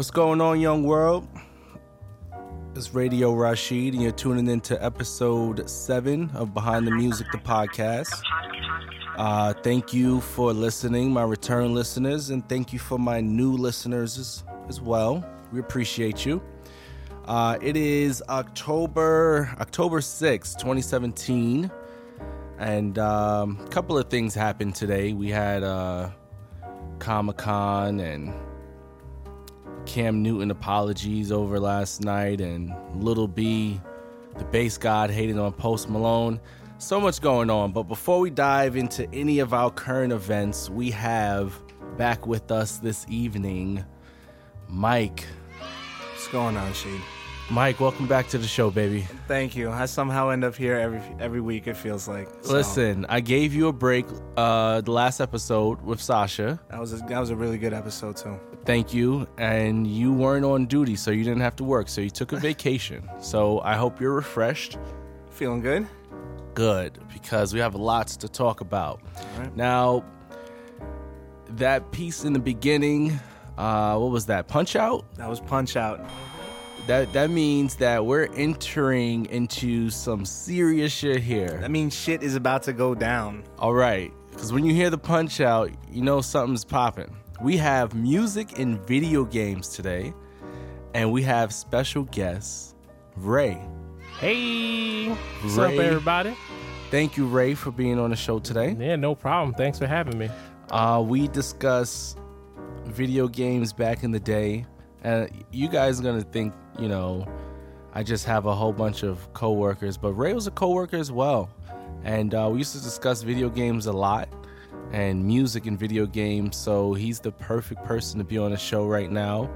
What's going on, young world? It's Radio Rashid, and you're tuning into episode seven of Behind the Music, the podcast. Uh, thank you for listening, my return listeners, and thank you for my new listeners as, as well. We appreciate you. Uh, it is October October 6th, 2017, and um, a couple of things happened today. We had uh, Comic Con and Cam Newton apologies over last night, and Lil B, the Based God, hating on Post Malone. So much going on. But before we dive into any of our current events, we have back with us this evening Mike. What's going on, Sheed? Mike, welcome back to the show, baby. Thank you. I somehow end up here every every week. It feels like. So, Listen, I gave you a break uh, the last episode with Sasha. that was a, that was a really good episode too. Thank you. And you weren't on duty, so you didn't have to work. So you took a vacation. so I hope you're refreshed. Feeling good? Good, because we have lots to talk about. right. Now, that piece in the beginning, uh, what was that? Punch out? That was Punch Out. That that means that we're entering into some serious shit here. That means shit is about to go down. All right, because when you hear the punch out, you know something's popping. We have music and video games today, and we have special guest Ray. Hey, what's up, everybody? Thank you, Ray, for being on the show today. Yeah, no problem. Thanks for having me. Uh, we discuss video games back in the day, and you guys are gonna think, you know, I just have a whole bunch of coworkers, but Ray was a coworker as well, and uh, we used to discuss video games a lot and music and video games. So he's the perfect person to be on the show right now.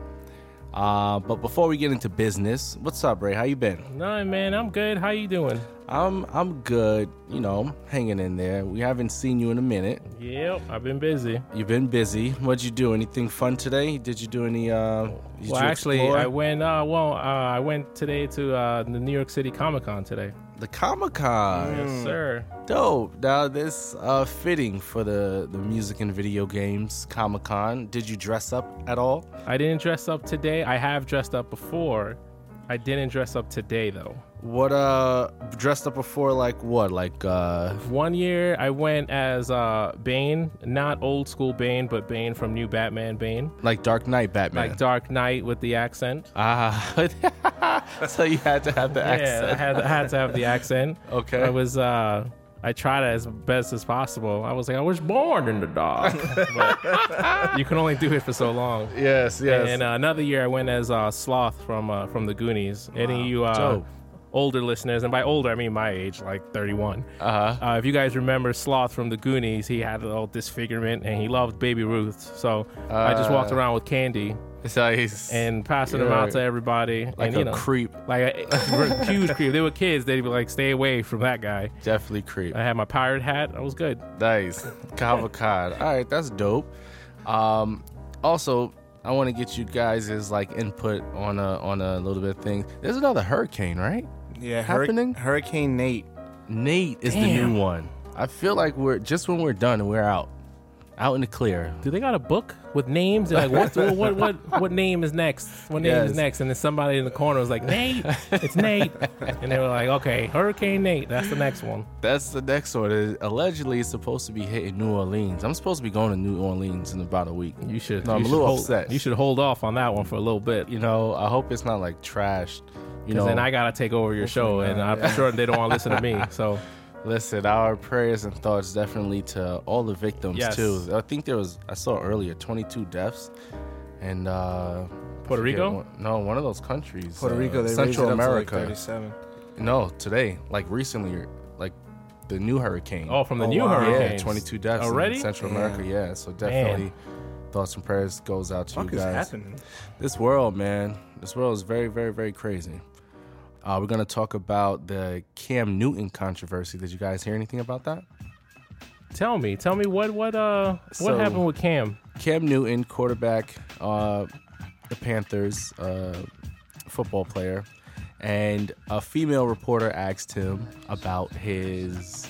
Uh, but before we get into business, what's up, Ray? How you been? No, man, I'm good. How you doing? I'm I'm good. You know, hanging in there. We haven't seen you in a minute. Yep, I've been busy. You've been busy. What'd you do? Anything fun today? Did you do any? Uh, well, actually, explore? I went. Uh, well, uh, I went today to uh, the New York City Comic Con today. The Comic Con. Yes, sir. Dope. Now this uh fitting for the the music and video games Comic Con. Did you dress up at all? I didn't dress up today. I have dressed up before. I didn't dress up today though. What uh dressed up before? Like what? Like uh One year I went as uh, Bane, not old school Bane, but Bane from New Batman Bane, like Dark Knight Batman. like Dark Knight with the accent. Ah, so you had to have the Yeah, accent. I had, I had to have the accent. Okay. I was uh I tried it as best as possible. I was like, I was born in the dark. you can only do it for so long. yes, yes. And uh, another year I went as uh, Sloth from uh, from the Goonies. Any of you uh, Dope. older listeners, and by older I mean my age, like 31. uh-huh. Uh, if you guys remember Sloth from the Goonies, he had a little disfigurement and he loved Baby Ruth. So I just walked Uh, around with candy So he's and passing them out to everybody. like and a you know, creep. like a huge creep. They were kids. They'd be like, "Stay away from that guy." Definitely creep. I had my pirate hat. I was good. Nice. Comic Con. All right, that's dope. Um, also, I want to get you guys' is like input on a on a little bit of thing. There's another hurricane, right? Yeah, Hurri- Happening? Hurricane Nate. Nate is the new one. I feel like we're just when we're done and we're out, out in the clear. Do they got a book with names? They're like, what, what, what, what name is next? What name Yes. is next? And then somebody in the corner was like, Nate, it's Nate. And they were like, okay, Hurricane Nate, that's the next one. That's the next one. It allegedly it's supposed to be hitting New Orleans. I'm supposed to be going to New Orleans in about a week. You should. No, you I'm a little hold, upset. You should hold off on that one for a little bit. You know, I hope it's not like trashed. You know, then I gotta take over your show, and I'm sure they don't want to listen to me. So Listen, our prayers and thoughts definitely to all the victims Yes. too. I think there was I saw earlier 22 deaths, and uh, Puerto Rico? one- no, one of those countries, Puerto uh, Rico, they Central raised up America. to like 37. no, today, like recently, like the new hurricane. Oh, from the Oh, new wow. yeah, 22 deaths Already? in Central Damn. America. Yeah, so definitely thoughts and prayers goes out to What you is guys. happening? This world, man, this world is very, very, very crazy. Uh, we're gonna talk about the Cam Newton controversy. Did you guys hear anything about that? Tell me, tell me what what uh So- what happened with Cam? Cam Newton, quarterback, uh, the Panthers, uh, football player, And a female reporter asked him about his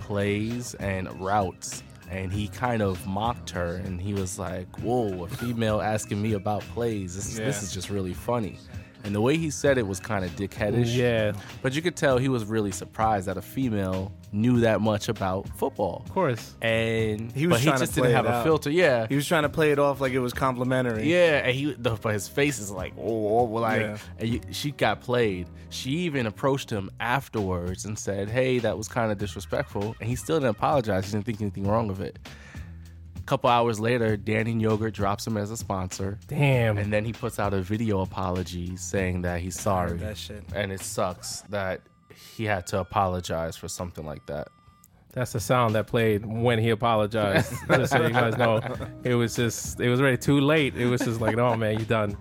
plays and routes. And he kind of mocked her and he was like, Whoa, a female asking me about plays. This, this is just really funny. And the way he said it was kind of dickheadish. Yeah, But you could tell he was really surprised that a female knew that much about football. of course. And He was but he trying to just didn't have a filter. Yeah. He was trying to play it off like it was complimentary. Yeah, and he, the, but his face is like, oh, well, like, Yeah. and you, she got played. She even approached him afterwards and said, "Hey, that was kind of disrespectful," and he still didn't apologize. He didn't think anything wrong of it. Couple hours later, Dannon Yogurt drops him as a sponsor, Damn. and then he puts out a video apology saying that he's sorry, That shit. and it sucks that he had to apologize for something like that. That's the sound that played when he apologized. just so you guys know, it was just it was already too late. It was just like, oh man, you done.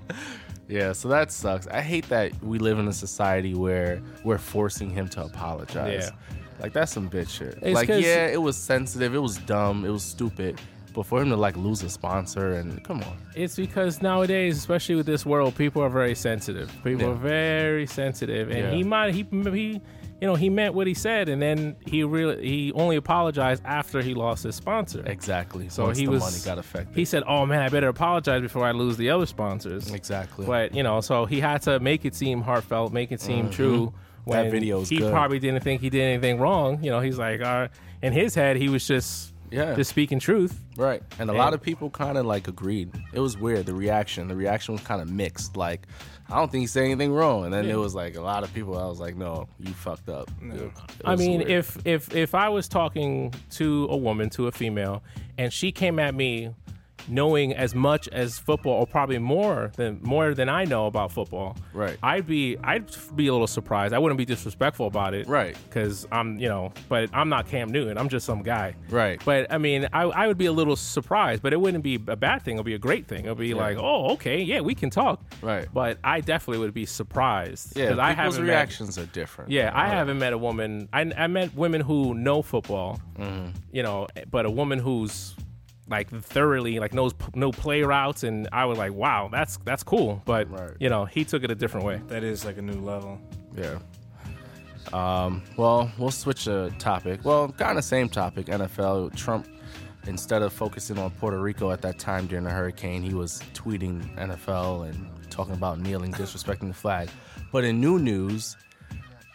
Yeah, so that sucks. I hate that we live in a society where we're forcing him to apologize. Yeah. Like that's some bitch shit. It's like yeah, it was sensitive, it was dumb, it was stupid. But for him to like lose a sponsor and come on. It's because nowadays, especially with this world, people are very sensitive. People Yeah. are very sensitive, and Yeah. he might he he. You know, he meant what he said, and then he really he only apologized after he lost his sponsor. Exactly. So Once he the was money got affected. He said, "Oh man, I better apologize before I lose the other sponsors." exactly. But you know, so he had to make it seem heartfelt, make it seem true. When Mm-hmm. That video is he good. probably didn't think he did anything wrong. You know, he's like, uh, in his head, he was just Yeah. just speaking truth. Right. And a And- lot of people kind of like agreed. It was weird. The reaction, the reaction was kind of mixed. Like, I don't think he said anything wrong. And then Yeah. it was like a lot of people. I was like, no, you fucked up. It I mean, weird. if if if I was talking to a woman, to a female, and she came at me knowing as much as football, or probably more than more than I know about football, Right. I'd be I'd be a little surprised. I wouldn't be disrespectful about it, Right. Because I'm you know, but I'm not Cam Newton. I'm just some guy, Right. But I mean, I I would be a little surprised, but it wouldn't be a bad thing. It'd be a great thing. It'd be like, oh, okay, yeah, we can talk, Right. But I definitely would be surprised yeah, I people's haven't met- reactions are different. yeah, I haven't met a woman. I, I met women who know football, Mm-hmm. you know, but a woman who's like thoroughly like knows p- no play routes, and I was like, wow, that's that's cool. But Right. you know, he took it a different way. That is like a new level. Yeah. Um, well, we'll switch the topic. Well, kind of same topic. NFL. Trump, instead of focusing on Puerto Rico at that time during the hurricane, he was tweeting NFL and talking about kneeling, disrespecting the flag. But in new news,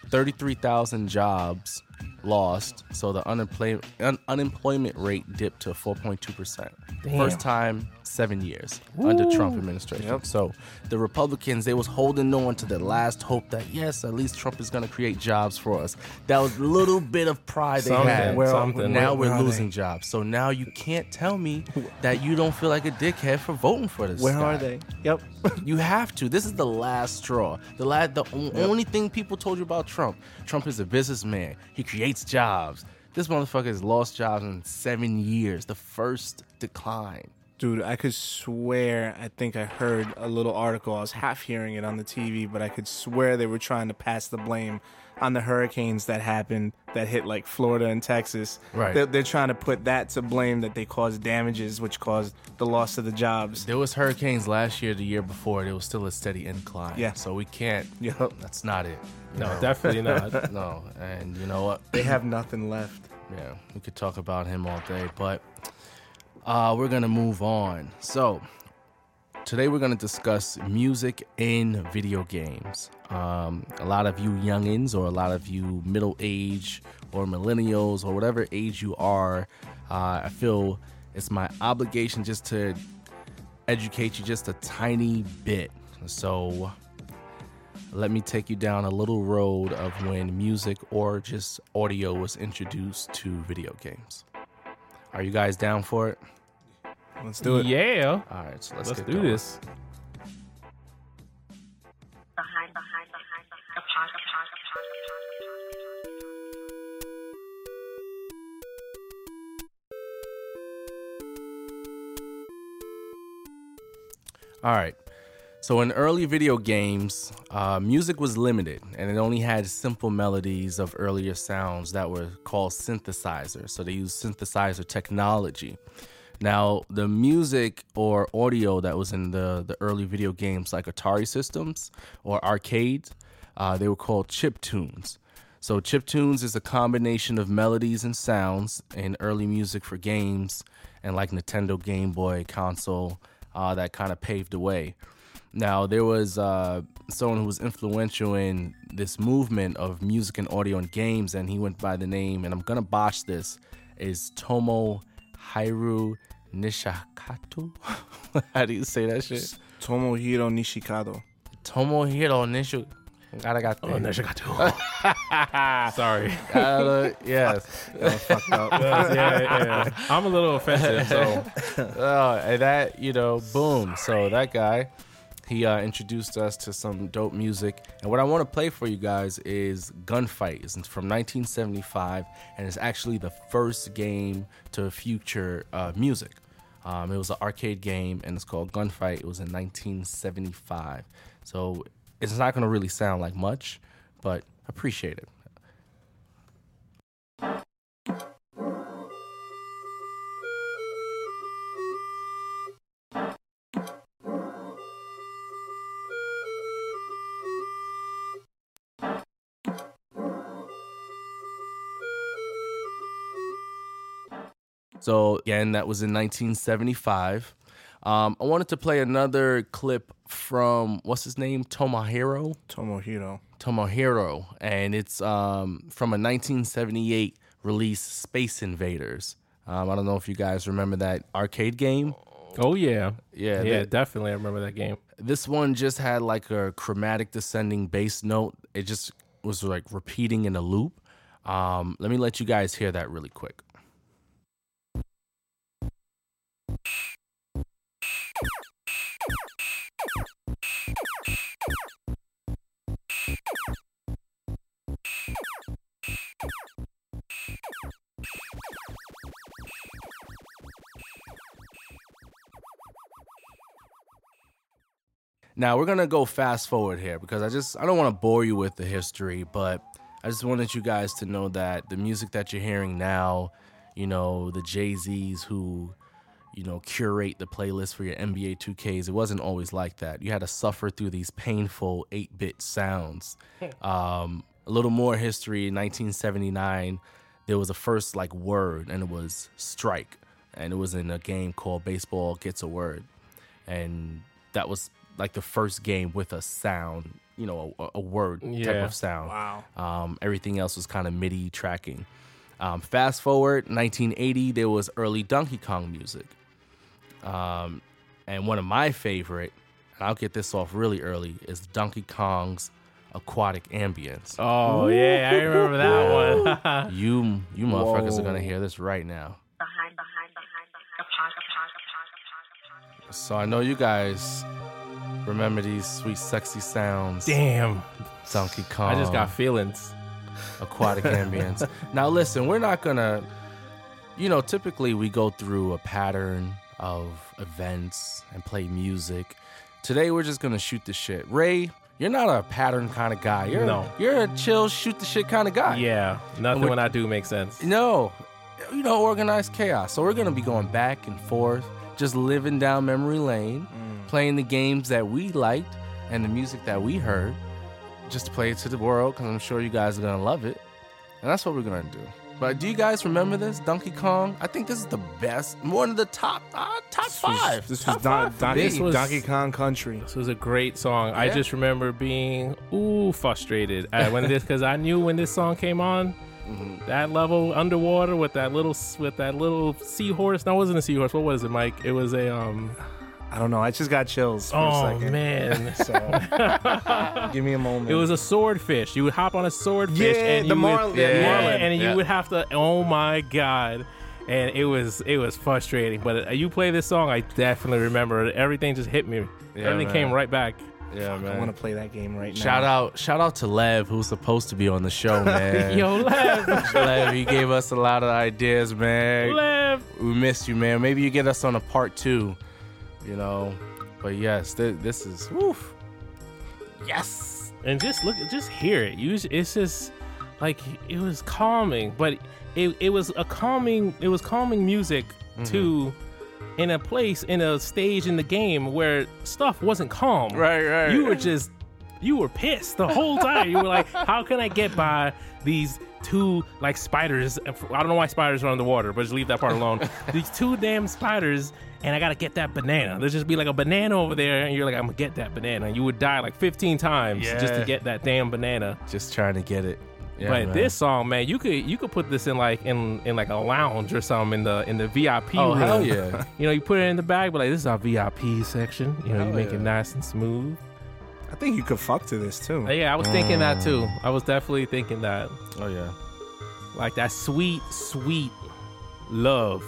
33,000 jobs lost, so the unemployment un- unemployment rate dipped to 4.2%. First time 7 years under Trump administration. Yep. So the Republicans, they was holding on to the last hope that yes, at least Trump is going to create jobs for us. That was a little bit of pride they Something, had. Well, something. now where we're losing jobs. So now you can't tell me that you don't feel like a dickhead for voting for this. Where guy. are they? Yep. You have to. This is the last straw. The la- the o- only thing people told you about Trump. Trump is a businessman. He creates jobs. This motherfucker has lost jobs in seven years. The first decline. Dude, I could swear, I think I heard a little article. I was half hearing it on the TV, but I could swear they were trying to pass the blame on the hurricanes that happened that hit like Florida and Texas. Right. They're, they're trying to put that to blame that they caused damages, which caused the loss of the jobs. There was hurricanes last year, the year before. There was still a steady incline. Yeah. So we can't. Yep. That's not it. No, definitely not. No. And you know what? They have nothing left. Yeah, we could talk about him all day, but uh, we're gonna move on. So today we're gonna discuss music in video games. Um, a lot of you youngins, or a lot of you middle age, or millennials, or whatever age you are, uh, I feel it's my obligation just to educate you just a tiny bit. So let me take you down a little road of when music or just audio was introduced to video games. Are you guys down for it? Let's do it. Yeah, All right, so let's, let's get do going. this. behind behind behind All right. So in early video games, uh, music was limited, and it only had simple melodies of earlier sounds that were called synthesizers. So they used synthesizer technology. Now, the music or audio that was in the, the early video games, like Atari systems or arcades, Uh, they were called chip tunes. So chip tunes is a combination of melodies and sounds in early music for games and like Nintendo Game Boy console uh, that kind of paved the way. Now there was uh, someone who was influential in this movement of music and audio and games, and he went by the name, and I'm gonna botch this, is Tomo Hiru Nishikatu. How do you say that shit? Tomohiro Nishikado. Tomohiro Nishu. God, I got Oh, that. Neshigatu. Sorry. Uh, yes. fucked up. yeah, yeah. I'm a little offensive, so Oh, and that you know, boom. So that guy, he uh, introduced us to some dope music. And what I want to play for you guys is Gunfight. It's from 1975, and it's actually the first game to feature uh, music. Um, it was an arcade game, and it's called Gunfight. It was in 1975. So it's not going to really sound like much, but appreciate it. So again, that was in 1975. Um, I wanted to play another clip from what's his name, Tomohiro. Tomohiro. Tomohiro, and it's um, from a 1978 release, Space Invaders. Um, I don't know if you guys remember that arcade game. Oh yeah. Yeah, Yeah, that- definitely I remember that game. This one just had like a chromatic descending bass note. It just was like repeating in a loop. Um, let me let you guys hear that really quick. Now we're gonna go fast forward here because I just I don't want to bore you with the history, but I just wanted you guys to know that the music that you're hearing now, you know, the Jay Z's who, you know, curate the playlist for your NBA 2Ks, it wasn't always like that. You had to suffer through these painful 8-bit sounds. Um, a little more history. In 1979, there was a first like word, and it was strike, and it was in a game called Baseball Gets a Word, and that was like the first game with a sound, you know, a, a word type of sound. Wow. Um, everything else was kind of MIDI tracking. Um, fast forward 1980, there was early Donkey Kong music. Um, and one of my favorite, and I'll get this off really early, is Donkey Kong's aquatic ambience. Oh yeah, I remember that one. You you motherfuckers are gonna hear this right now. behind, behind, behind. So I know you guys remember these sweet, sexy sounds. Damn. Donkey Kong. I just got feelings. aquatic ambience. Now, listen, we're not gonna, you know, typically we go through a pattern of events and play music. Today, we're just gonna shoot the shit. Ray, you're not a pattern kind of guy. You're No. you're a chill, shoot the shit kind of guy. Yeah, nothing when I do makes sense. No, you know, organized chaos. So we're gonna be going back and forth, just living down memory lane, playing the games that we liked and the music that we heard, just to play it to the world because I'm sure you guys are gonna love it, and that's what we're gonna do. But do you guys remember this Donkey Kong? I think this is the best, one of the top uh, top five. This top was Don- five for Donkey. This was- Donkey Kong Country. This was a great song. I just remember being ooh frustrated when this because I knew when this song came on, Mm-hmm. that level underwater with that little with that little seahorse. No, it wasn't a seahorse. What was it, Mike? It was a um. I don't know. I just got chills for a Oh second. man. So give me a moment. It was a swordfish. You would hop on a swordfish Yeah, and the you marl- would, yeah, marlin, and yeah. you would have to. Oh my god! And it was it was frustrating. But uh, you play this song, I definitely remember everything. Just hit me. Yeah, everything man. came right back. yeah, I man. want to play that game right now. Shout out, shout out to Lev, who's supposed to be on the show, man. Yo, Lev, Lev, you gave us a lot of ideas, man. Lev. we missed you, man. Maybe you get us on a part two, you know. But yes, th- this is woof. Yes. and just look just hear it you it's just like it was calming but it, it was a calming it was calming music Mm-hmm. to in a place in a stage in the game where stuff wasn't calm Right, right. you were just you were pissed the whole time. You were like, how can I get by these two like spiders? I don't know why spiders are underwater, but just leave that part alone. these two damn spiders, and I gotta get that banana. There's just be like a banana over there, and you're like, I'm gonna get that banana. You would die like 15 times just to get that damn banana. Just trying to get it. Yeah, but man. this song, man, you could you could put this in like in in like a lounge or something in the in the VIP Oh room. hell yeah! You know, you put it in the bag, but like this is our VIP section. You know, Hell you make yeah. it nice and smooth. I think you could fuck to this too. Yeah, I was thinking that too. I was definitely thinking that. Oh yeah. Like that sweet, sweet love.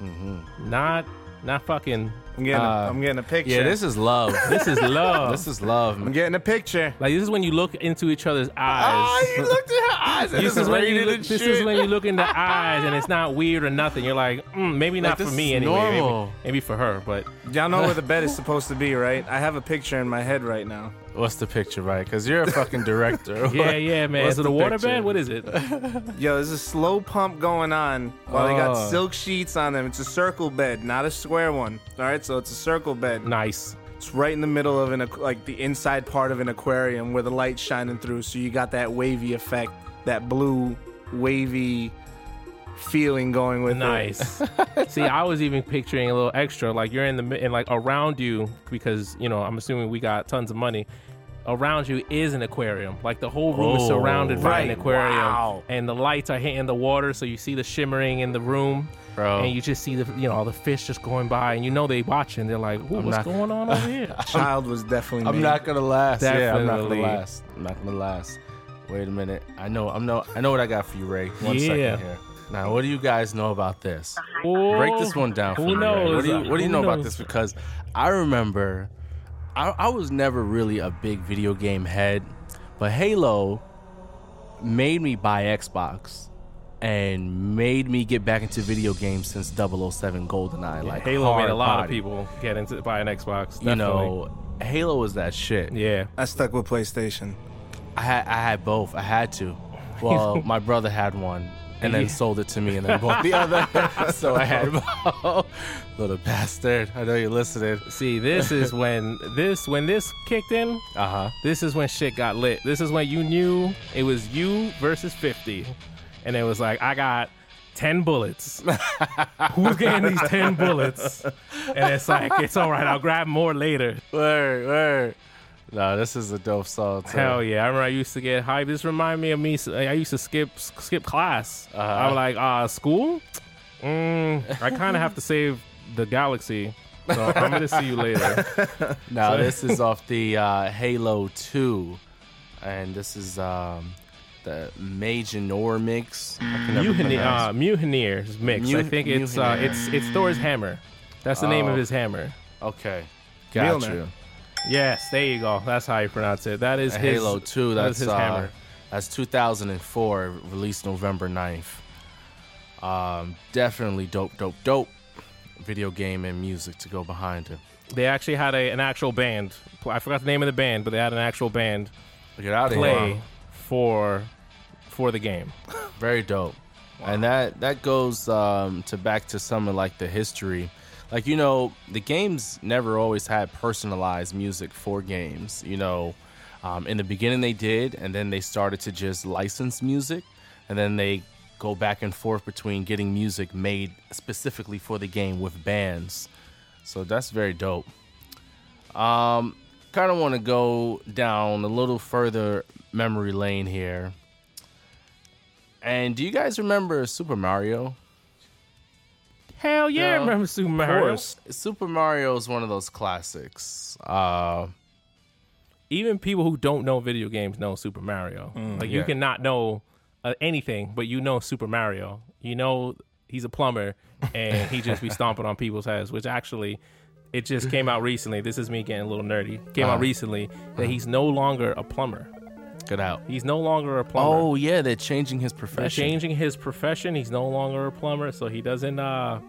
Mm-hmm. Not not fucking I'm getting, Uh, a, I'm getting a picture. Yeah, this is love. this is love. this is love. I'm getting a picture. like this is when you look into each other's eyes. Ah, you looked at her eyes. and This it's is, when you look, and this shit. is when you look in the eyes and it's not weird or nothing. You're like, mm, maybe Like, not for me anyway. Maybe, maybe for her, but Y'all know where the bed is supposed to be, right? I have a picture in my head right now. What's the picture, right? Because you're a fucking director. yeah, yeah, man. What's is it a water picture? bed? What is it? Yo, there's a slow pump going on while they got Oh. silk sheets on them. It's a circle bed, not a square one. All right, so it's a circle bed. nice. It's right in the middle of an like the inside part of an aquarium where the light's shining through, so you got that wavy effect, that blue wavy feeling going with it. Nice. See, I was even picturing a little extra, like you're in the mi- and like around you because you know I'm assuming we got tons of money. Around you is an aquarium. Like the whole room is Oh, surrounded by an aquarium, Wow. and the lights are hitting the water, so you see the shimmering in the room, Bro. and you just see the you know all the fish just going by, and you know they watching. They're like, what's not- going on over here? Child was definitely. I'm made. not gonna last. Yeah, I'm not gonna last. I'm not gonna last. Wait a minute. I know. I'm no. I know what I got for you, Ray. One second Yeah. here. Now, what do you guys know about this? Oh, Break this one down for who me. Ray. knows? What do you What do you Who know about this? Because I remember, I, I was never really a big video game head, but Halo made me buy Xbox and made me get back into video games since 007 GoldenEye. like Halo made a hard lot of people get into buy an Xbox. You know, Halo was that shit. yeah. I stuck with PlayStation. I had I had both. I had to. Well, my brother had one and then Yeah. sold it to me and then bought the other. so I had both. Little bastard. I know you're listening. See, this is when this when this kicked in. Uh-huh. This is when shit got lit. This is when you knew it was you versus 50. And it was like, I got 10 bullets. Who's getting these 10 bullets? And it's like, it's all right. I'll grab more later. Word, word. No, this is a dope song too. Hell yeah. I remember I used to get hyped. This remind me of me. I used to skip skip class. Uh-huh. I was like, uh, school? Mm, I kind of have to save the galaxy. So I'm going to see you later. Now this is off the uh, Halo 2. And this is um the Major mix. I can never Mutiny, pronounce uh, Mutineer's mix. I think it's uh, it's it's Thor's hammer. That's the name Oh. of his hammer. Okay. Got Mjolnir. you. Yes, there you go. That's how you pronounce it. That is And his, Halo 2, that's is his uh, hammer. That's 2004, released November 9th. Um, definitely dope, dope, dope video game and music to go behind it. They actually had a, an actual band. I forgot the name of the band, but they had an actual band Get out of play here. for for the game. Very dope. And that that goes um, to back to some of like the history. Like you know, the games never always had personalized music for games. You know, um, in the beginning they did, and then they started to just license music, and then they go back and forth between getting music made specifically for the game with bands. So that's very dope. Um, kind of want to go down a little further memory lane here. And do you guys remember Super Mario? Hell yeah, I Yeah. remember Super Mario. Course. Super Mario is one of those classics. Uh, Even people who don't know video games know Super Mario. like you yeah. cannot know uh, anything, but you know Super Mario. You know he's a plumber, and he just be stomping on people's heads. Which actually, it just came out recently. This is me getting a little nerdy. Came out Uh-huh. recently that he's no longer a plumber. Get out. He's no longer a plumber. Oh yeah, they're changing his They're profession. changing his profession. He's no longer a plumber, so he doesn't. uh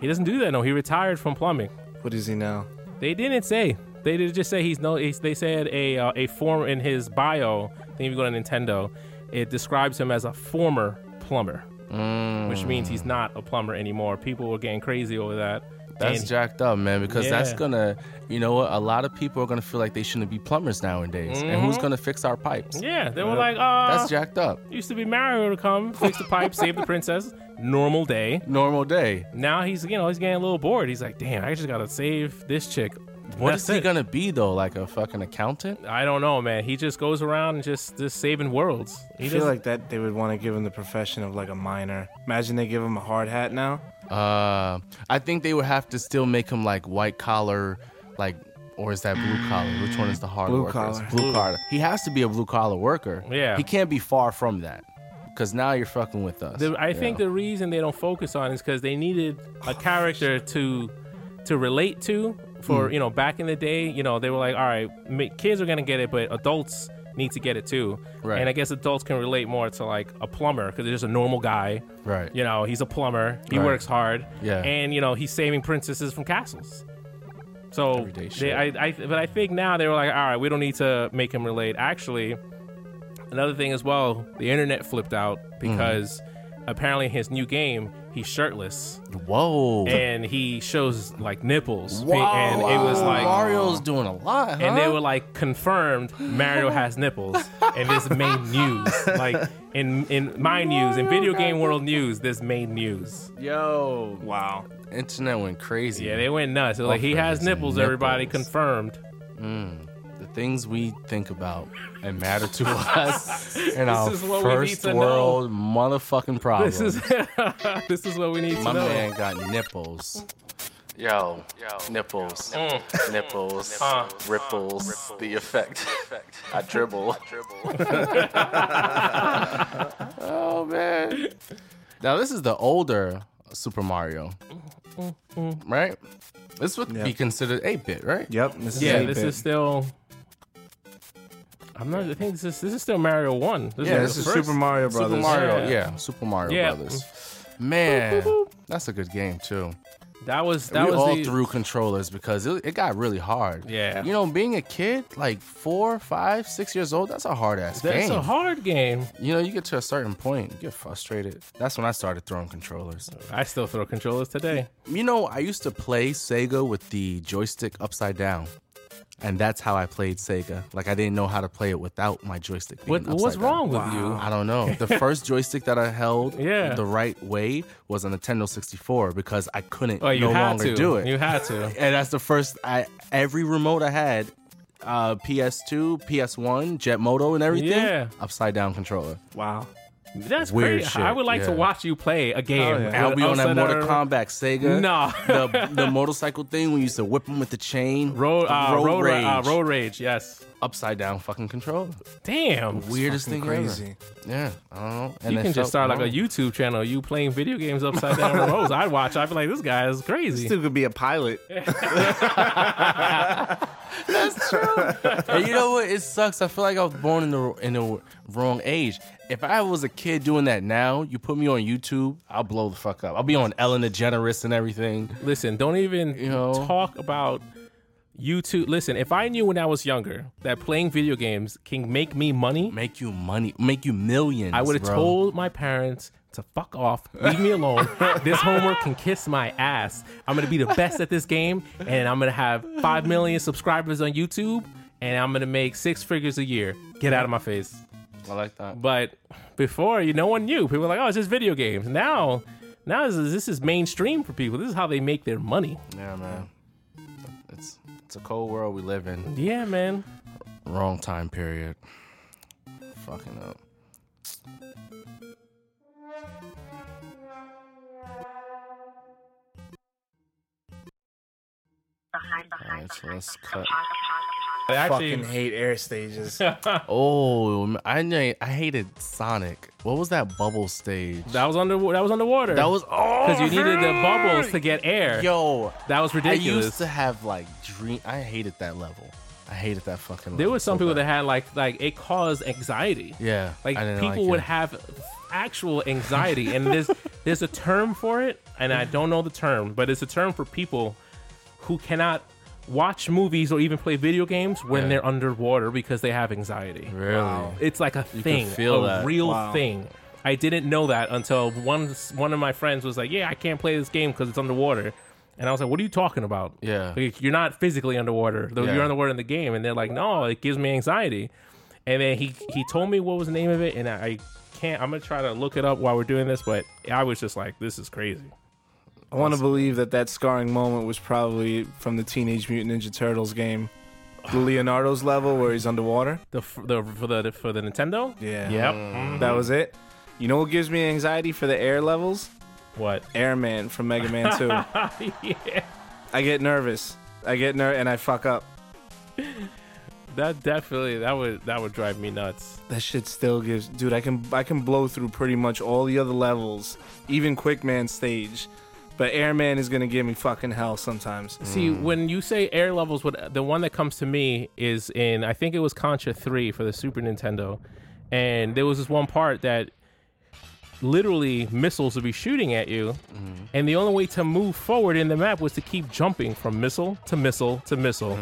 He doesn't do that. No, he retired from plumbing. What is he now? They didn't say. They did just say he's no. He's, they said a uh, a former in his bio. I think if you go to Nintendo, it describes him as a former plumber, Mm. which means he's not a plumber anymore. People were getting crazy over that. That's And- jacked up, man, because that's gonna, you know what? A lot of people are gonna feel like they shouldn't be plumbers nowadays. And who's gonna fix our pipes? Mm-hmm. Yeah, they were like, uh, That's jacked up. used to be Mario to come fix the pipe, save the princess. Normal day. Normal day. Now he's, you know, he's getting a little bored. He's like, damn, I just gotta save this chick. What That's is he it. gonna be though? Like a fucking accountant? I don't know, man. He just goes around and just just saving worlds. He I feel doesn't- like that they would want to give him the profession of like a miner. Imagine they give him a hard hat now. Uh, I think they would have to still make him like white collar, like, or is that blue collar? Which one is the hard Blue workers? collar. Blue collar. He has to be a blue collar worker. Yeah. He can't be far from that, because now you're fucking with us. The, I think know? the reason they don't focus on it is because they needed a character to to relate to. For Hmm. you know, back in the day, you know, they were like, all right, kids are gonna get it, but adults need to get it too. Right. And I guess adults can relate more to like a plumber because they're just a normal guy. right. You know, he's a plumber. He Right. works hard. Yeah. And you know, he's saving princesses from castles. So, they. I, I, but I think now they were like, all right, we don't need to make him relate. Actually, another thing as well, the internet flipped out because apparently in his new game he's shirtless Whoa. and he shows like nipples. Whoa. And it was like, Mario's doing a lot, huh? and they were like confirmed Mario has nipples, and this made news. Like in in my news, in video game world news, this made news. yo, Wow. internet went crazy. Yeah, they went nuts. It was like he has Buffers and nipples. Everybody nipples. confirmed. Mm. The things we think about and matter to us in our is what we need first to know. world motherfucking problem. This is this is what we need to know. My know. man got nipples. Yo, nipples, mm. nipples, Uh. ripples, the effect. I dribble. oh man. Now this is the older Super Mario, mm, mm, right? This would Yeah. be considered 8-bit, right? Yep. This is Yeah, 8-bit. this is still. I'm not. I think this is this is still Mario One. This Yeah, the this is first- Super Mario Brothers. Super Mario, Yeah. yeah, Super Mario Yeah. Brothers. Man, that's a good game too. That was that we was all the, threw controllers because it, it got really hard. Yeah. You know, being a kid, like four, five, six years old, that's a hard ass That's game. That's a hard game. you know, you get to a certain point, you get frustrated. That's when I started throwing controllers. I still throw controllers today. You know, I used to play Sega with the joystick upside down. And that's how I played Sega. Like I didn't know how to play it without my joystick. Being What what's down. wrong with you? I don't know. The first joystick that I held Yeah. the right way was a Nintendo 64 because I couldn't Oh, no longer to do it. You had to. and that's the first I every remote I had, uh, PS2, PS1, Jet Moto, and everything. Yeah. upside down controller. Wow. That's Weird crazy. shit, I would like to watch you play a game. Oh, yeah. I'll be on that upside Mortal Kombat Sega. No. the the motorcycle thing when you used to whip them with the chain. Road, uh, road, rage. Uh, road rage. Yes. Upside down fucking controller. Damn. Weirdest thing crazy. ever. Yeah, I don't know. And You can just start like a. YouTube channel. You playing video games upside down roads. I'd watch. I'd be like, this guy is crazy. Still could be a pilot. That's true. and you know what? It sucks. I feel like I was born in the in the wrong age. If I was a kid doing that now, you put me on YouTube, I'll blow the fuck up. I'll be on Ellen DeGeneres and everything. Listen, don't even You know? talk about YouTube. Listen, if I knew when I was younger that playing video games can make me money, Make you money, make you millions. I would have told my parents to fuck off, leave me alone. this homework can kiss my ass. I'm gonna be the best at this game, and I'm gonna have five million subscribers on YouTube, and I'm gonna make six figures a year. Get out of my face. I like that. But before, you no one knew. People were like, "Oh, it's just video games." Now, now this is, this is mainstream for people. This is how they make their money. Yeah, man. It's a cold world we live in. Yeah, man. Wrong time period. Fucking up. Behind, behind, Alright, so let's cut. I Fucking hate air stages. Oh, I knew, I hated Sonic. What was that bubble stage? that was under that was underwater. That was oh, because you needed the bubbles to get air. yo. that was ridiculous. I ridiculous. used to have like dream. I hated that level. I hated that fucking. Level. There level was some so people that bad. had like like it caused anxiety. Yeah, Like I didn't people like would it. have actual anxiety, and there's there's a term for it, and I don't know the term, but it's a term for people who cannot watch movies or even play video games when Yeah. they're underwater because they have anxiety. really. It's like a can thing, feel a that. real Wow. thing. I didn't know that until one one of my friends was like, "Yeah, I can't play this game because it's underwater," And I was like, "What are you talking about? Yeah. Like, you're not physically underwater. Though Yeah. you're underwater in the game." And they're like, "No, it gives me anxiety." And then he he told me what was the name of it, and I, I can't. I'm gonna try to look it up while we're doing this, but I was just like, "This is crazy." I want to believe that that scarring moment was probably from the Teenage Mutant Ninja Turtles game, the Leonardo's level where he's underwater. The f- the for the for the Nintendo. Yeah. Yep. Mm. That was it. You know what gives me anxiety for the air levels? What? Airman from Mega Man 2. yeah. I get nervous. I get ner and I fuck up. That definitely that would that would drive me nuts. That shit still gives dude, I can I can blow through pretty much all the other levels, even Quickman stage. But Airman is gonna give me fucking hell sometimes. See, when you say air levels, what the one that comes to me is in I think it was Contra 3 for the Super Nintendo. And there was this one part that literally missiles would be shooting at you. And the only way to move forward in the map was to keep jumping from missile to missile to missile.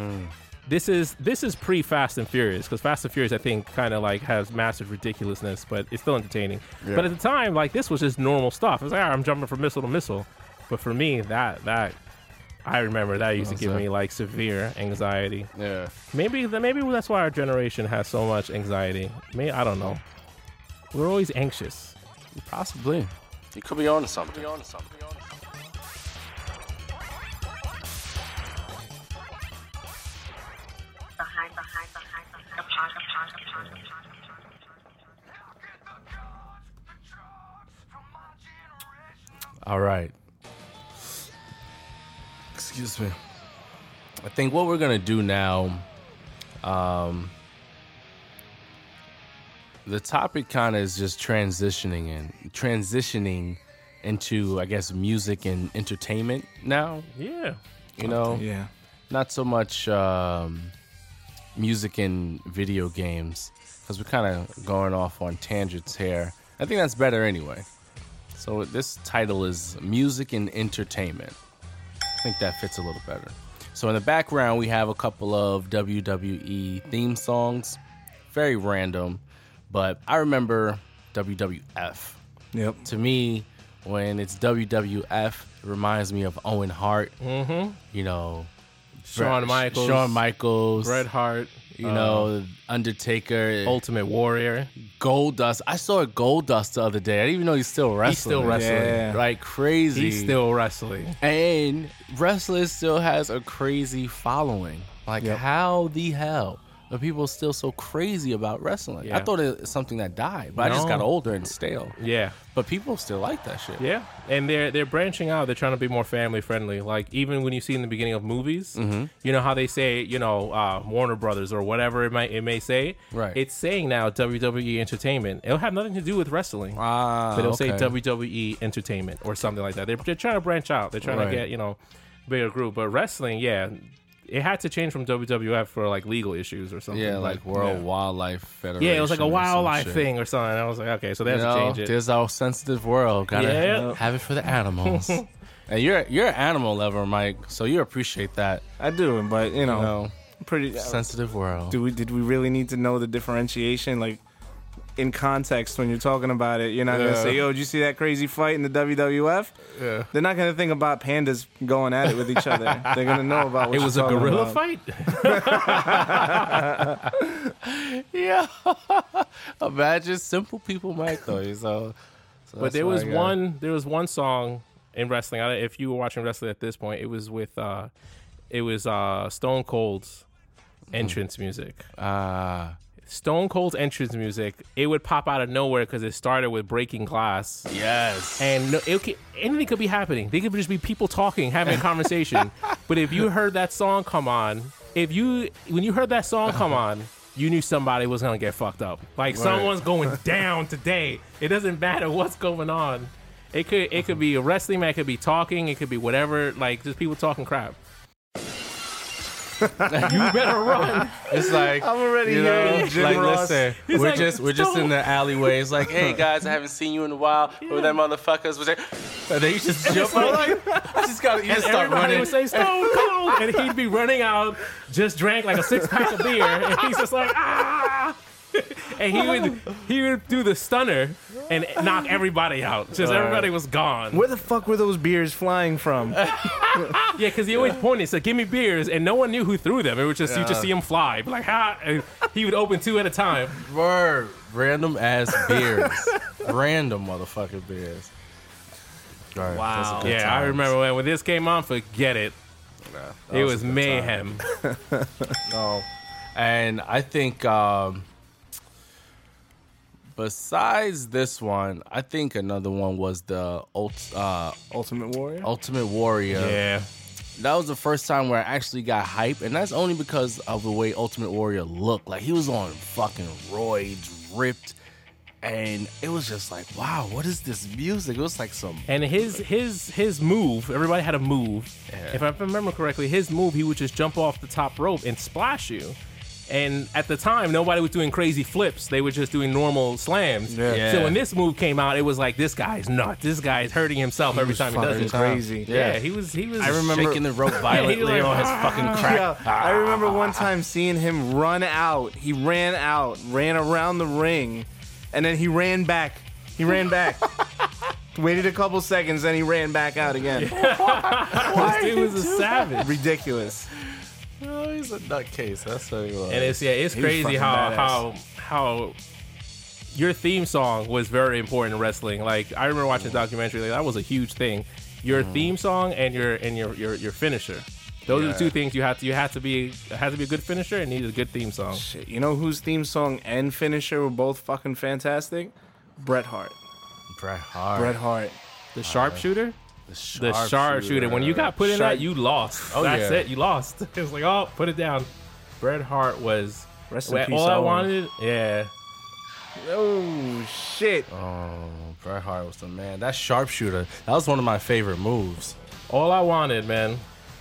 This is this is pre Fast and Furious because Fast and Furious I think kind of like has massive ridiculousness, but it's still entertaining. But at the time, like this was just normal stuff. It was like, "Ah, I'm jumping from missile to missile. But for me, that that I remember that used to give so- me like severe anxiety. Yeah. Maybe maybe that's why our generation has so much anxiety. Maybe I don't know. We're always anxious. Possibly. You could be on to something. behind, behind, behind, behind Excuse me. I think what we're gonna do now, um, the topic kind of is just transitioning and transitioning into, I guess, music and entertainment now. Yeah. You know, Yeah. not so much um, music and video games because we're kind of going off on tangents here. I think that's better anyway. So this title is music and entertainment. I think that fits a little better. So in the background we have a couple of WWE theme songs, very random, but I remember WWF. Yep. To me, when it's WWF, it reminds me of Owen Hart. Mm-hmm. You know, Shawn Michaels, Shawn Michaels, Bret Hart, you uh, know, Undertaker, Ultimate Warrior. Gold Dust. I saw a Gold Dust the other day. I didn't even know he's still wrestling. He's still wrestling. Yeah. Like crazy. He's still wrestling. and wrestling still has a crazy following. Like Yep. how the hell are people are still so crazy about wrestling? I thought it was something that died, but I just got older and stale. Yeah. But people still like that shit. Yeah, and they're they're branching out. They're trying to be more family friendly. Like even when you see in the beginning of movies, Mm-hmm. you know how they say, you know, uh, Warner Brothers or whatever it might it may say. Right. It's saying now WWE Entertainment. It'll have nothing to do with wrestling. Ah, but it'll say. WWE Entertainment or something like that. They're, they're trying to branch out. They're trying Right. to get you know bigger group. But wrestling, yeah, it had to change from WWF for like legal issues or something. Yeah, like World yeah. Wildlife Federation. Yeah, it was like a wildlife shit. thing or something. I was like, okay, so they You have to know, change it. there's our sensitive world. Gotta Yeah. have it for the animals. and you're you're an animal lover, Mike, so you appreciate that. I do, but you know, You know, pretty. Uh, sensitive world. do we did we really need to know the differentiation like in context when you're talking about it you're not Yeah. gonna say yo did you see that crazy fight in the WWF Yeah. they're not gonna think about pandas going at it with each other they're gonna know about what it was a gorilla about. fight. Yeah. Imagine simple people, Mike, though. So, so But there was why I got- one there was one song in wrestling. I, if you were watching wrestling at this point, it was with uh it was uh Stone Cold's entrance music. Ah, Stone Cold's entrance music, it would pop out of nowhere because it started with breaking glass. yes. And no, it could, anything could be happening. They could just be people talking, having a conversation. but if you heard that song come on, if you when you heard that song come on, you knew somebody was gonna get fucked up. Like someone's going down today. It doesn't matter what's going on. It could it could be a wrestling match, it could be talking, it could be whatever. Like just people talking crap. you better run. It's like I'm already you know, hearing Jim like Ross. listen, He's we're like, just we're just in the alleyway. It's like, hey guys, I haven't seen you in a while. Who them motherfuckers was like, and then you just jump out like, I just got to you just start everybody running. would say Stone Cold, and he'd be running out, just drank like a six pack of beer, and he's just like ah, and he would he would do the stunner and knock everybody out. Just everybody was gone. Where the fuck were those beers flying from? Yeah, because he always pointed, said, "Give me beers," and no one knew who threw them. It was just you just see him fly, like ha. And he would open two at a time. Word. Random ass beers. Random motherfucking beers. Right, Wow. those are good Yeah, I remember when, when this came on. Forget it. That It a was mayhem. No. And I think um besides this one, I think another one was the ult, uh, Ultimate Warrior. Ultimate Warrior. Yeah. That was the first time where I actually got hype, and that's only because of the way Ultimate Warrior looked. Like he was on fucking roids, ripped, and it was just like, wow, what is this music? It was like some And his his his move, everybody had a move. Yeah. If I remember correctly, his move, he would just jump off the top rope and splash you. And at the time, nobody was doing crazy flips. They were just doing normal slams. Yeah. Yeah. So when this move came out, it was like this guy's nuts. This guy's hurting himself every time he does fucking it. crazy. Yeah. Yeah. he was he was. I remember- shaking the rope violently like, on his fucking crack. Yeah, I remember one time seeing him run out. He ran out, ran around the ring, and then he ran back. He ran back. Waited a couple seconds, then he ran back out again. This dude was a savage. Ridiculous. Oh, he's a nutcase. That's what he was. And it's yeah, it's He crazy fucking how badass. how how your theme song was very important in wrestling. Like I remember watching a mm. documentary, like that was a huge thing. Your mm. theme song and your and your your, your finisher. Those are the Yeah. two things you have to you have to be have to be a good finisher and need a good theme song. Shit, you know whose theme song and finisher were both fucking fantastic? Bret Hart. Bret Hart. Bret Hart. The sharpshooter, the the sharpshooter. When you got put in Sharp- that, you lost. Oh, That's yeah. it. You lost. It was like, oh, put it down. Bret Hart was Rest in peace, all I Owen. wanted. Yeah, Oh shit. Oh, Bret Hart was the man. That sharpshooter. That was one of my favorite moves. All I wanted, man.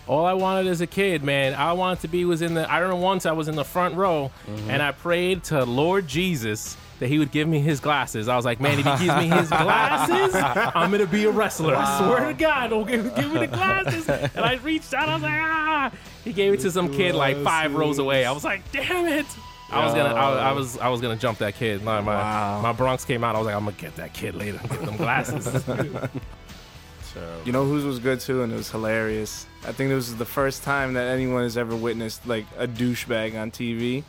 All I wanted as a kid, man. I wanted to be was in the. I remember once I was in the front row, Mm-hmm. and I prayed to Lord Jesus that He would give me His glasses. I was like, man, if He gives me His glasses, I'm gonna be a wrestler. I swear to God, don't give, give me the glasses. And I reached out. I was like, ah. He gave it to some kid like five rows away. I was like, damn it. I was gonna, I, I was, I was gonna jump that kid. My, my, Wow. my Bronx came out. I was like, I'm gonna get that kid later. Get them glasses. You know whose was good too, and it was hilarious. I think this was the first time that anyone has ever witnessed like a douchebag on TV.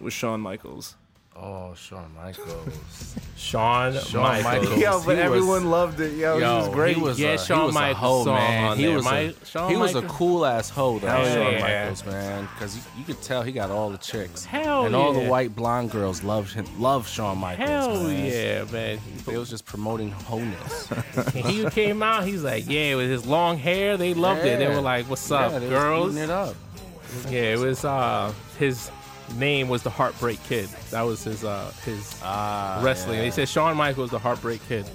Was Shawn Michaels. Oh, Shawn Michaels. Shawn, Shawn Michaels. Michaels. Yo, but He was- everyone loved it. Yo, he was great. He was Yeah, a, Shawn he was Michaels a hoe, man. he was Mi- a, Shawn he was a Michaels- cool ass hoe, though. Hell Shawn yeah. Michaels, man, because you, you could tell he got all the chicks. Hell and all the white blonde girls loved him. Love Shawn Michaels. Hell man. yeah, man. They was just promoting wholeness. He came out, he's like, yeah, with his long hair, they loved it. They were like, what's up, they girls? it up. Yeah, it was uh his name was the Heartbreak Kid. That was his uh his Ah, wrestling. yeah. They said Shawn Michaels the Heartbreak Kid.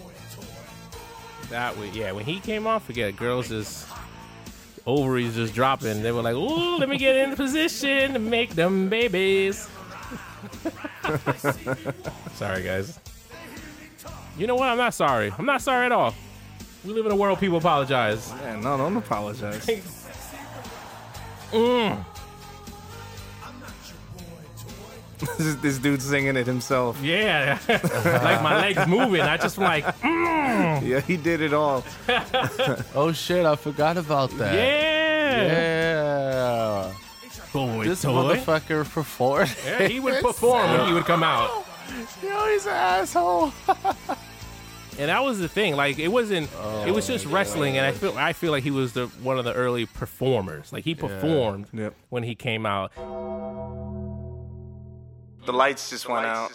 That way, yeah, when he came off, forget it, girls just ovaries just dropping. They were like, ooh, let me get in position to make them babies. sorry, guys. You know what? I'm not sorry. I'm not sorry at all. We live in a world people apologize. Yeah, no, don't apologize. Mm. This, this dude singing it himself. Yeah, like my legs moving. I just like, mm, Yeah, he did it all. Oh shit! I forgot about that. yeah, Yeah. boy, This toy. motherfucker performed. Yeah, he would perform when he would come out, Yo, he's an asshole. and that was the thing. Like, it wasn't. it was just wrestling, and I feel I feel like he was the one of the early performers. Like he performed Yep. when he came out. The lights just went out.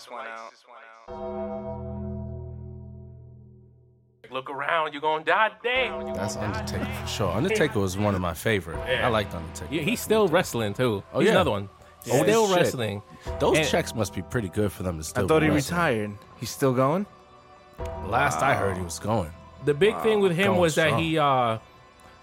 Look around, you're gonna die today. That's Undertaker for sure. Undertaker was one of my favorite. Yeah. I liked Undertaker. Yeah, he's still wrestling too. Oh, he's yeah. another one. Oh, still shit. wrestling. Those And- checks must be pretty good for them to still. I thought be he wrestling. retired. He's still going? Last I heard, he was going. The big thing with him going was that he uh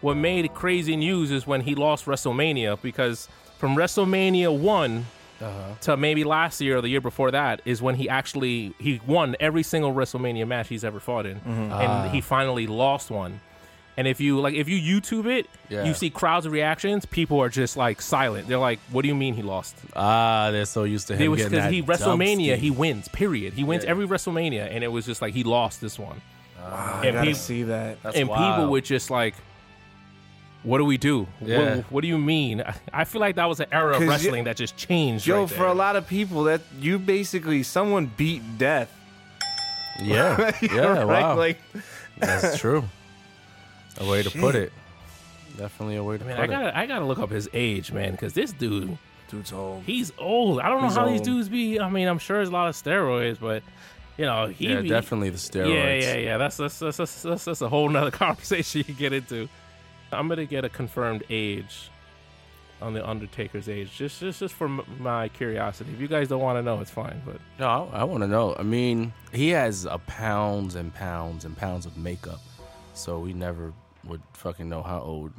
what made crazy news is when he lost WrestleMania because from WrestleMania 1 Uh-huh. to maybe last year or the year before that is when he actually he won every single WrestleMania match he's ever fought in Mm-hmm. and Ah. he finally lost one. And if you like, if you YouTube it, Yeah. you see crowds of reactions. People are just like silent. They're like, "What do you mean he lost?" Ah, they're so used to It him was because he WrestleMania he wins. Period. He wins Yeah. every WrestleMania, and it was just like he lost this one. I and gotta peop- see that. That's and people wild. would just like, "What do we do? Yeah. What, what do you mean?" I- I feel like that was an era of wrestling that just changed. Yo, right for a lot of people, that you basically someone beat death. Yeah, yeah, right? wow, Like, that's true. A way to put it. Definitely a way to I mean, put I it. gotta, I gotta look up his age, man, because this dude, dude's old. he's old. I don't know He's how these dudes be. I mean, I'm sure there's a lot of steroids, but you know, he Yeah, be, definitely the steroids. Yeah, yeah, yeah. That's that's that's, that's, that's, that's a whole nother conversation you can get into. I'm gonna get a confirmed age on the Undertaker's age, just just just for m- my curiosity. If you guys don't want to know, it's fine. But No, I, I want to know. I mean, he has a pounds and pounds and pounds of makeup, so we never would fucking know how old